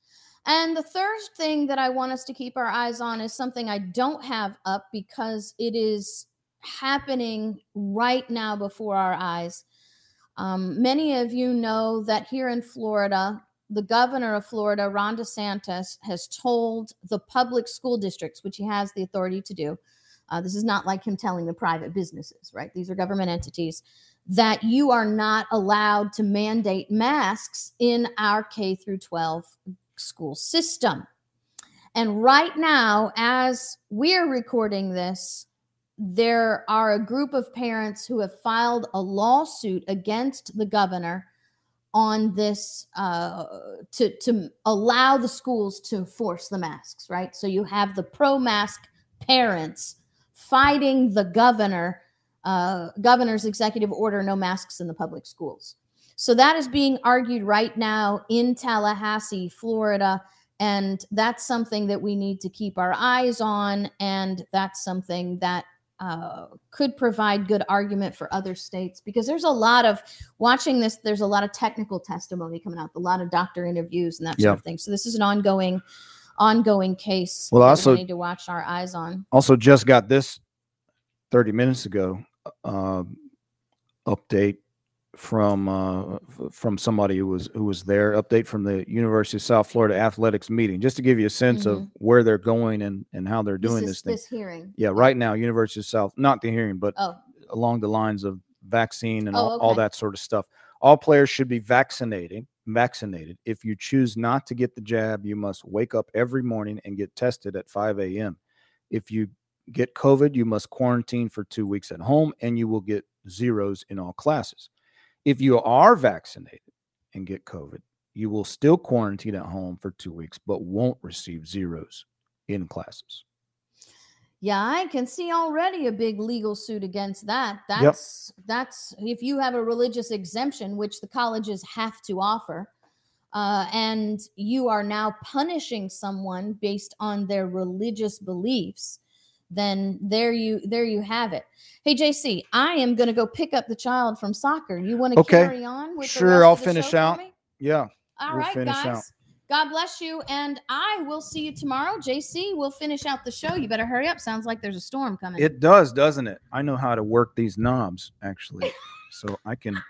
And the third thing that I want us to keep our eyes on is something I don't have up because it is happening right now before our eyes. Um, many of you know that here in Florida, the governor of Florida, Ron DeSantis, has told the public school districts, which he has the authority to do. Uh, this is not like him telling the private businesses, right? These are government entities that you are not allowed to mandate masks in our K through 12 school system. And right now, as we're recording this, there are a group of parents who have filed a lawsuit against the governor on this uh, to to allow the schools to force the masks, right? So you have the pro-mask parents fighting the governor, uh, governor's executive order: no masks in the public schools. So that is being argued right now in Tallahassee, Florida. And that's something that we need to keep our eyes on. And that's something that uh, could provide good argument for other states because there's a lot of watching this there's a lot of technical testimony coming out a lot of doctor interviews and that sort Yeah. of thing so this is an ongoing ongoing case Well, also- we need to watch our eyes on Also, just got this 30 minutes ago uh, update from uh, from somebody who was who was there. Update from the University of South Florida athletics meeting, just to give you a sense of Mhm. where they're going and and how they're doing this, this, thing. this hearing Yeah, right now, University of South, not the hearing, but oh along the lines of vaccine and Oh, all, all that sort of stuff. All players should be vaccinated. Vaccinated. If you choose not to get the jab, you must wake up every morning and get tested at 5 a.m. If you get COVID, you must quarantine for two weeks at home, and you will get zeros in all classes. If you are vaccinated and get COVID, you will still quarantine at home for two weeks, but won't receive zeros in classes. Yeah, I can see already a big legal suit against that. That's that's if you have a religious exemption, which the colleges have to offer, uh, and you are now punishing someone based on their religious beliefs, then there you there you have it. Hey JC, I am going to go pick up the child from soccer. You want to Okay. carry on with the Sure, I'll finish out. Yeah. All We'll right, finish guys. out. God bless you. And I will see you tomorrow. JC, we'll finish out the show. You better hurry up. Sounds like there's a storm coming. It does, doesn't it? I know how to work these knobs actually. so I can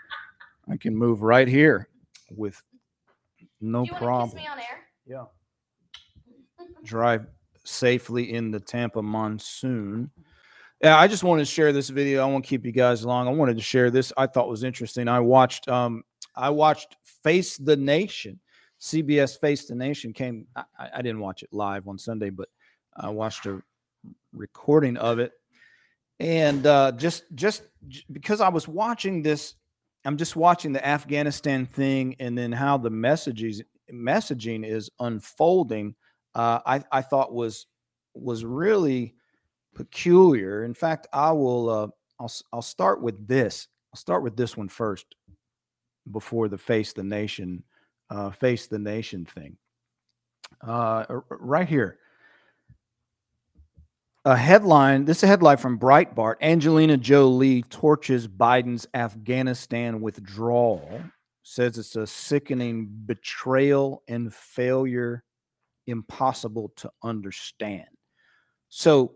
I can move right here with no Do you want to problem. kiss me on air? Yeah. Drive safely in the Tampa monsoon. Yeah, I just wanted to share this video. I won't keep you guys long. I wanted to share this. I thought was interesting. I watched um I watched Face the Nation. CBS Face the Nation came I, I didn't watch it live on Sunday, but I watched a recording of it. And uh just just because I was watching this I'm just watching the Afghanistan thing and then how the messages messaging is unfolding. Uh, I I thought was was really peculiar. In fact, I will uh, I'll I'll start with this. I'll start with this one first before the face the nation uh, face the nation thing. Uh, right here. A headline. This is a headline from Breitbart. Angelina Jolie torches Biden's Afghanistan withdrawal. Says it's a sickening betrayal and failure, impossible to understand. So,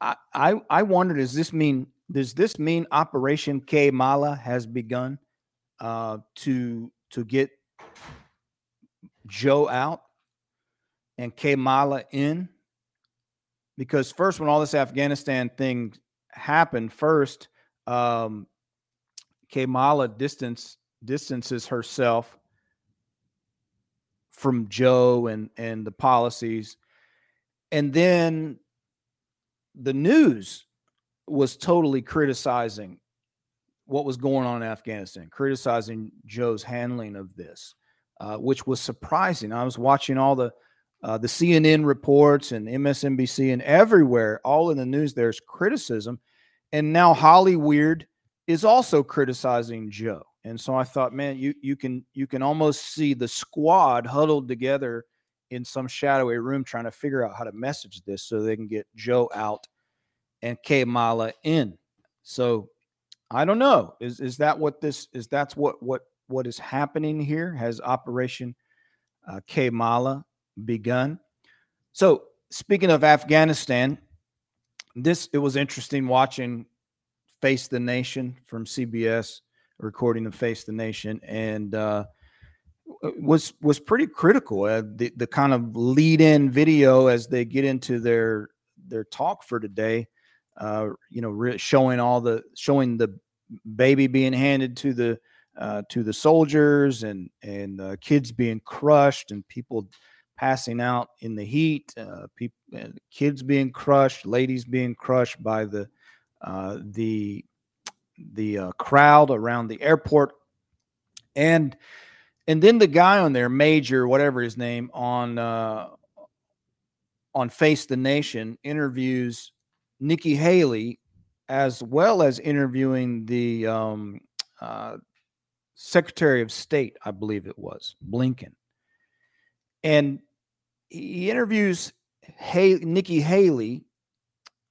I I, I wondered, does this mean does this mean Operation Kamala has begun uh, to to get Joe out and Kamala in? because first when all this afghanistan thing happened first um kamala distance distances herself from joe and and the policies and then the news was totally criticizing what was going on in afghanistan criticizing joe's handling of this uh, which was surprising i was watching all the uh, the CNN reports and MSNBC and everywhere, all in the news, there's criticism. And now Hollyweird is also criticizing Joe. And so I thought, man, you you can you can almost see the squad huddled together in some shadowy room trying to figure out how to message this so they can get Joe out and Kamala in. So I don't know. Is is that what this is? That's what what what is happening here? Has Operation uh, Kamala begun. So, speaking of Afghanistan, this it was interesting watching Face the Nation from CBS, recording of Face the Nation, and uh, was was pretty critical. Uh, the the kind of lead in video as they get into their their talk for today, uh, you know, re- showing all the showing the baby being handed to the uh, to the soldiers and and uh, kids being crushed and people passing out in the heat, uh, people, uh, kids being crushed, ladies being crushed by the uh, the the uh, crowd around the airport, and and then the guy on there, Major, whatever his name, on on Face the Nation, interviews Nikki Haley as well as interviewing the um, Secretary of State, I believe it was Blinken, and he interviews Hay- Nikki Haley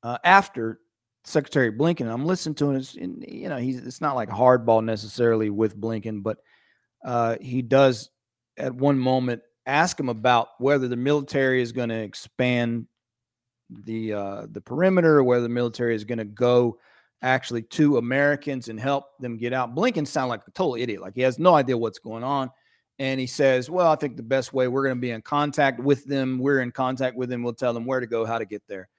uh, after Secretary Blinken. I'm listening to him. And, you know, he's it's not like hardball necessarily with Blinken, but uh, he does at one moment ask him about whether the military is going to expand the uh, the perimeter, or whether the military is going to go actually two Americans and help them get out. Blinken sounds like a total idiot, like he has no idea what's going on. And he says, Well, I think the best way we're going to be in contact with them, we're in contact with them, we'll tell them where to go, how to get there.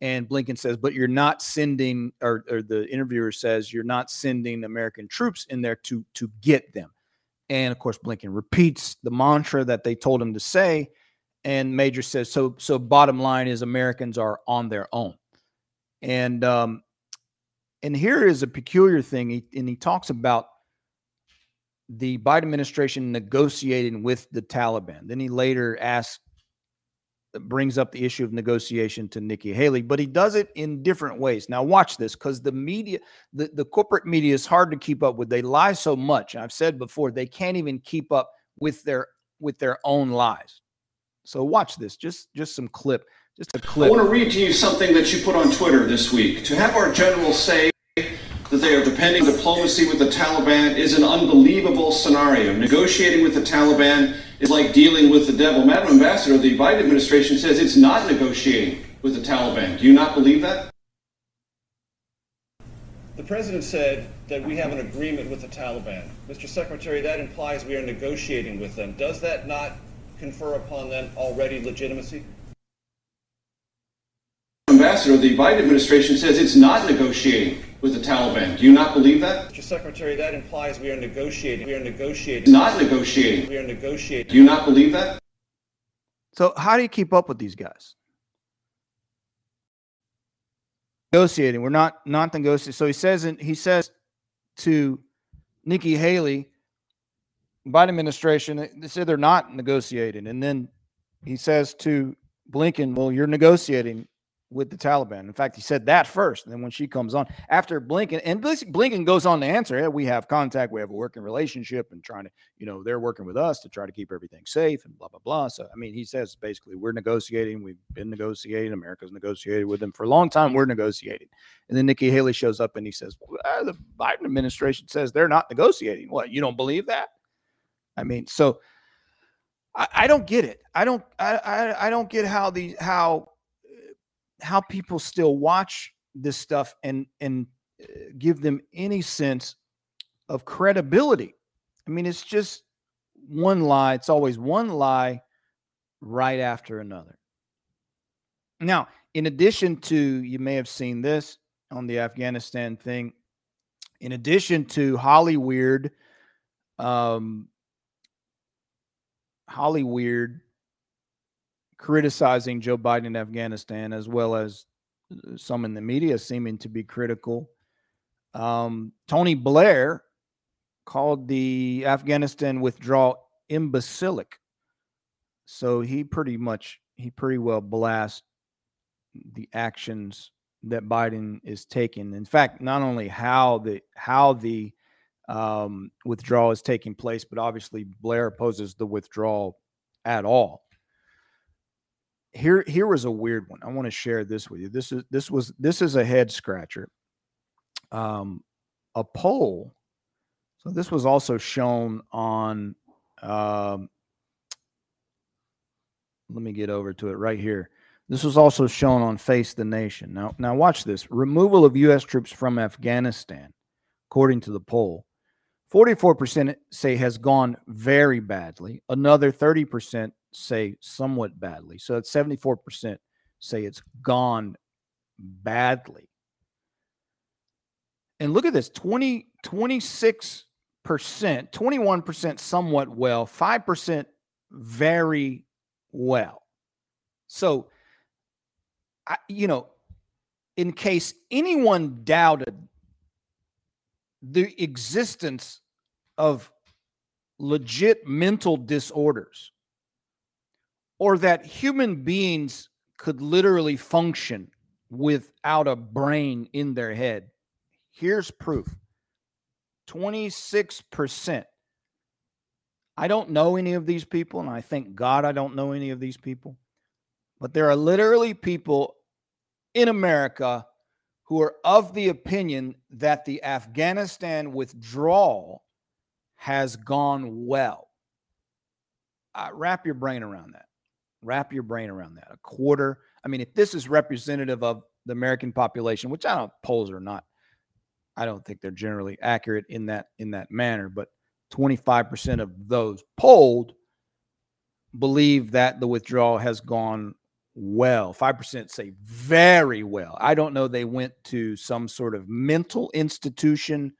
And Blinken says, But you're not sending, or, or the interviewer says, You're not sending American troops in there to, to get them. And of course, Blinken repeats the mantra that they told him to say. And Major says, So, so bottom line is Americans are on their own. And um, and here is a peculiar thing, he, and he talks about the Biden administration negotiating with the Taliban. Then he later asks, brings up the issue of negotiation to Nikki Haley, but he does it in different ways. Now, watch this because the media, the, the corporate media is hard to keep up with. They lie so much. I've said before, they can't even keep up with their with their own lies. So watch this, just just some clip, just a clip. I want to read to you something that you put on Twitter this week. To have our generals say they are depending on diplomacy with the Taliban is an unbelievable scenario. Negotiating with the Taliban is like dealing with the devil. Madam Ambassador, the Biden administration says it's not negotiating with the Taliban. Do you not believe that? The president said that we have an agreement with the Taliban. Mr. Secretary, that implies we are negotiating with them. Does that not confer upon them already legitimacy? Ambassador, the Biden administration says it's not negotiating with the Taliban. Do you not believe that? Mr. Secretary, that implies we are negotiating. We are negotiating. Not negotiating. We are negotiating. Do you not believe that? So, how do you keep up with these guys? Negotiating. We're not not negotiating. So he says, in, he says to Nikki Haley, Biden administration, they said they're not negotiating, and then he says to Blinken, "Well, you're negotiating." With the Taliban. In fact, he said that first. And then when she comes on after Blinken, and Blinken goes on to answer, yeah, we have contact, we have a working relationship, and trying to, you know, they're working with us to try to keep everything safe and blah, blah, blah. So, I mean, he says basically, we're negotiating, we've been negotiating, America's negotiated with them for a long time, we're negotiating. And then Nikki Haley shows up and he says, well, uh, the Biden administration says they're not negotiating. What, you don't believe that? I mean, so. I, don't get it. I don't. I, I. I don't get how the how how people still watch this stuff and and uh, give them any sense of credibility. I mean, it's just one lie. It's always one lie right after another. Now, in addition to, you may have seen this on the Afghanistan thing. In addition to Hollyweird, um, Hollyweird criticizing Joe Biden in Afghanistan, as well as uh, some in the media seeming to be critical. Um, Tony Blair called the Afghanistan withdrawal imbecilic. So he pretty much, he pretty well blast the actions that Biden is taking. In fact, not only how the how the um, withdrawal is taking place, but obviously Blair opposes the withdrawal at all here here was a weird one. I want to share this with you. This is this was this is a head scratcher. Um, a poll. So this was also shown on. Um, let me get over to it right here. This was also shown on Face the Nation. Now, now watch this. Removal of U.S. troops from Afghanistan, according to the poll, 44% say has gone very badly. Another 30% say somewhat badly. So it's 74% say it's gone badly. And look at this 20, 26%, 21% somewhat well, 5% very well. So, I, you know, in case anyone doubted the existence of legit mental disorders or that human beings could literally function without a brain in their head. Here's proof 26%. I don't know any of these people, and I thank God I don't know any of these people. But there are literally people in America who are of the opinion that the Afghanistan withdrawal has gone well. Uh, wrap your brain around that. Wrap your brain around that. A quarter. I mean, if this is representative of the American population, which I don't polls are not, I don't think they're generally accurate in that in that manner, but 25% of those polled believe that the withdrawal has gone well. 5% say very well. I don't know they went to some sort of mental institution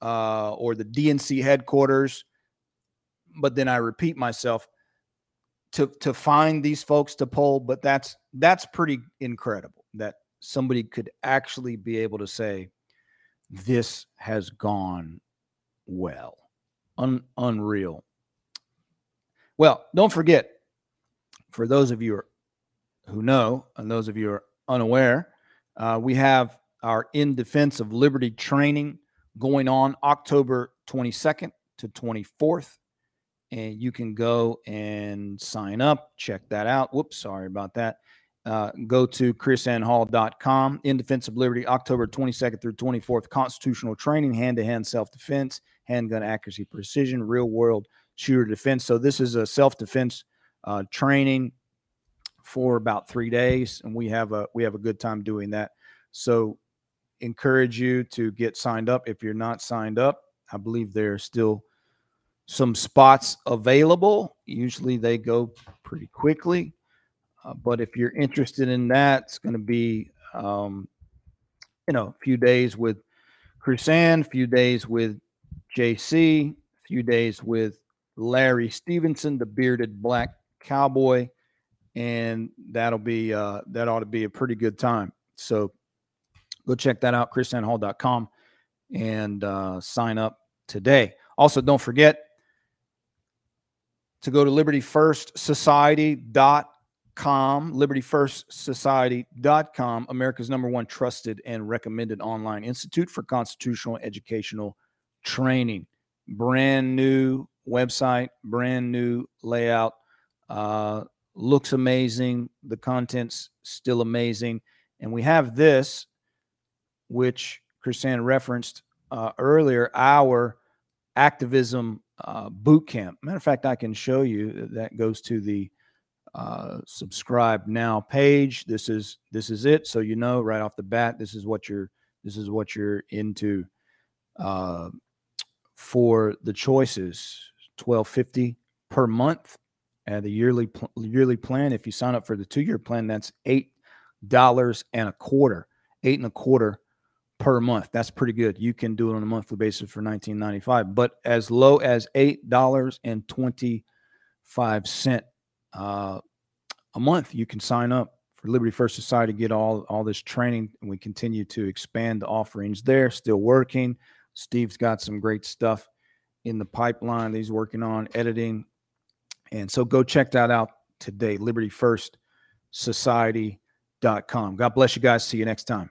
uh, or the DNC headquarters. But then I repeat myself to to find these folks to poll, but that's that's pretty incredible that somebody could actually be able to say this has gone well. Un, unreal. Well, don't forget, for those of you who know and those of you who are unaware, uh, we have our In Defense of Liberty training going on October 22nd to 24th. And you can go and sign up, check that out. Whoops, sorry about that. Uh, go to krisannehall.com. In Defense of Liberty, October 22nd through 24th, constitutional training, hand to hand self defense, handgun accuracy, precision, real world shooter defense. So, this is a self defense uh, training for about three days, and we have a we have a good time doing that. So, encourage you to get signed up. If you're not signed up, I believe there are still some spots available. Usually they go pretty quickly. Uh, but if you're interested in that, it's going to be, um, you know, a few days with KrisAnne, a few days with JC, a few days with Larry Stevenson, the bearded black cowboy, and that'll be uh, that ought to be a pretty good time. So go check that out, krisannehall.com, and uh, sign up today. Also, don't forget to go to libertyfirstsociety.com, libertyfirstsociety.com, America's number one trusted and recommended online institute for constitutional educational training. Brand new website, brand new layout. Uh, looks amazing. The content's still amazing. And we have this, which KrisAnne referenced uh, earlier, our activism uh, boot camp. Matter of fact, I can show you that goes to the uh, subscribe now page. This is this is it. So you know right off the bat, this is what you're this is what you're into uh, for the choices. Twelve fifty per month and the yearly yearly plan. If you sign up for the two year plan, that's eight dollars and a quarter, eight and a quarter per month. That's pretty good. You can do it on a monthly basis for 19.95, but as low as eight dollars and twenty five cent uh, a month, you can sign up for Liberty First Society. Get all all this training, and we continue to expand the offerings there. Still working. Steve's got some great stuff in the pipeline. He's working on editing, and so go check that out today. Liberty First Society.com. God bless you guys. See you next time.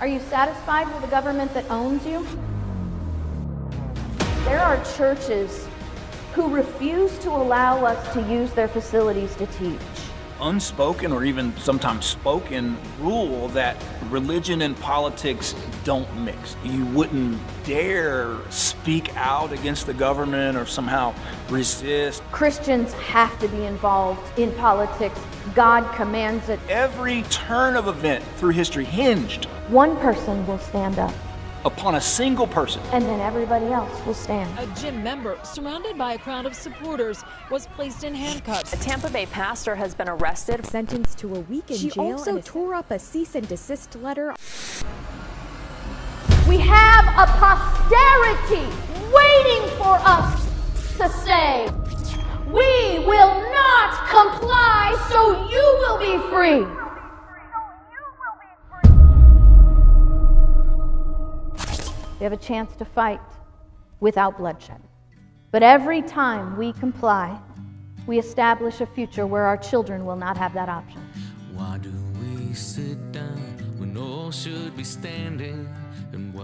Are you satisfied with a government that owns you? There are churches who refuse to allow us to use their facilities to teach. Unspoken or even sometimes spoken rule that religion and politics don't mix. You wouldn't dare speak out against the government or somehow resist. Christians have to be involved in politics. God commands it. Every turn of event through history hinged One person will stand up, upon a single person. and then everybody else will stand. A gym member, surrounded by a crowd of supporters, was placed in handcuffs. A Tampa Bay pastor has been arrested. sentenced to a week in She jail. also tore up a cease and desist letter. We have a posterity waiting for us to say, We will not comply, so you will be free. We have a chance to fight without bloodshed. But every time we comply, we establish a future where our children will not have that option. Why do we sit down when all should be standing? And